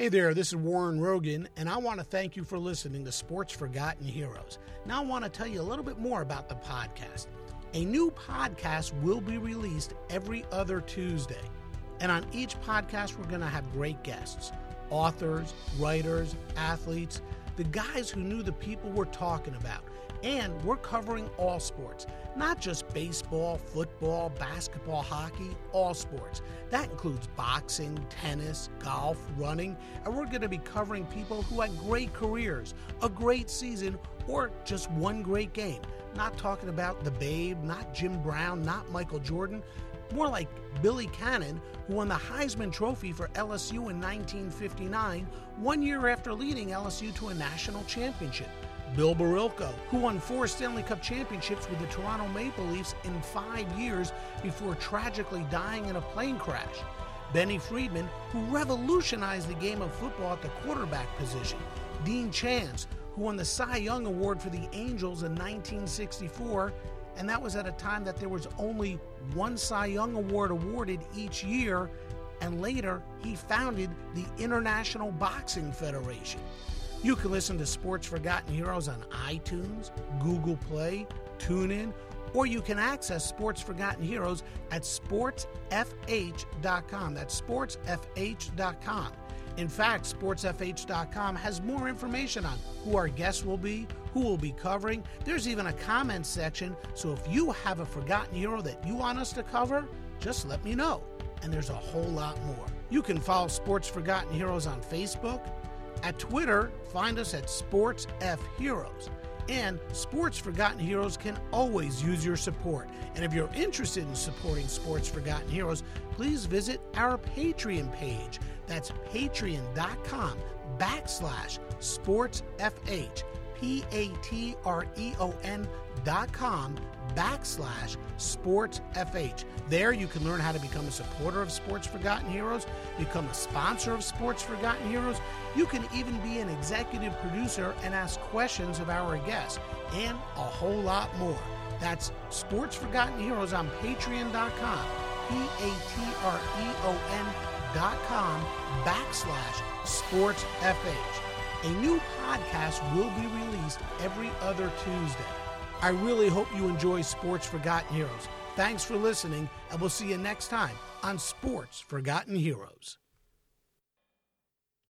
Hey there, this is Warren Rogan, and I want to thank you for listening to Sports Forgotten Heroes. Now, I want to tell you a little bit more about the podcast. A new podcast will be released every other Tuesday. And on each podcast, we're going to have great guests authors, writers, athletes, the guys who knew the people we're talking about. And we're covering all sports, not just baseball, football, basketball, hockey, all sports. That includes boxing, tennis, golf, running, and we're going to be covering people who had great careers, a great season, or just one great game. Not talking about the Babe, not Jim Brown, not Michael Jordan, more like Billy Cannon, who won the Heisman Trophy for LSU in 1959, one year after leading LSU to a national championship. Bill Barilko, who won four Stanley Cup championships with the Toronto Maple Leafs in five years before tragically dying in a plane crash. Benny Friedman, who revolutionized the game of football at the quarterback position. Dean Chance, who won the Cy Young Award for the Angels in 1964, and that was at a time that there was only one Cy Young Award awarded each year, and later he founded the International Boxing Federation. You can listen to Sports Forgotten Heroes on iTunes, Google Play, TuneIn, or you can access Sports Forgotten Heroes at sportsfh.com. That's sportsfh.com. In fact, sportsfh.com has more information on who our guests will be, who will be covering. There's even a comment section, so if you have a forgotten hero that you want us to cover, just let me know. And there's a whole lot more. You can follow Sports Forgotten Heroes on Facebook. At Twitter, find us at Sports F Heroes. And Sports Forgotten Heroes can always use your support. And if you're interested in supporting Sports Forgotten Heroes, please visit our Patreon page. That's patreon.com backslash sportsfh. P A T R E O N dot com backslash sports FH. There you can learn how to become a supporter of Sports Forgotten Heroes, become a sponsor of Sports Forgotten Heroes. You can even be an executive producer and ask questions of our guests, and a whole lot more. That's Sports Forgotten Heroes on patreon.com, P A T R E O N dot com backslash sports FH. A new podcast will be released every other Tuesday. I really hope you enjoy Sports Forgotten Heroes. Thanks for listening, and we'll see you next time on Sports Forgotten Heroes.